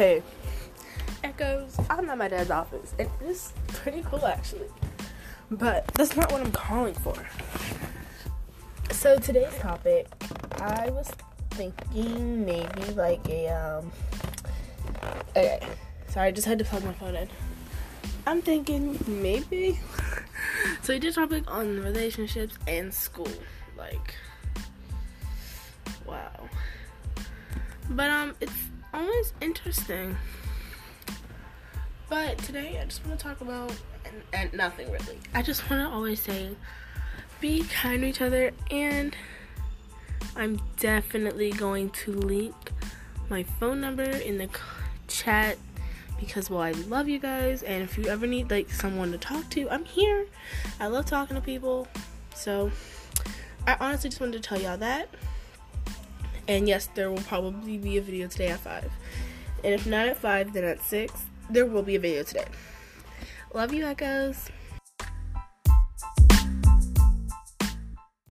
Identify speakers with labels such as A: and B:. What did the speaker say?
A: Hey, Echoes, I'm at my dad's office, and it's pretty cool actually. But that's not what I'm calling for. So today's topic, I was thinking maybe like a um. Okay, sorry, I just had to plug my phone in. I'm thinking maybe. so we did topic on relationships and school, like. Wow. But um, it's always interesting. But today I just want to talk about and, and nothing really. I just want to always say be kind to each other and I'm definitely going to link my phone number in the chat because well I love you guys and if you ever need like someone to talk to, I'm here. I love talking to people. So I honestly just wanted to tell y'all that. And yes, there will probably be a video today at 5. And if not at 5, then at 6, there will be a video today. Love you, Echoes.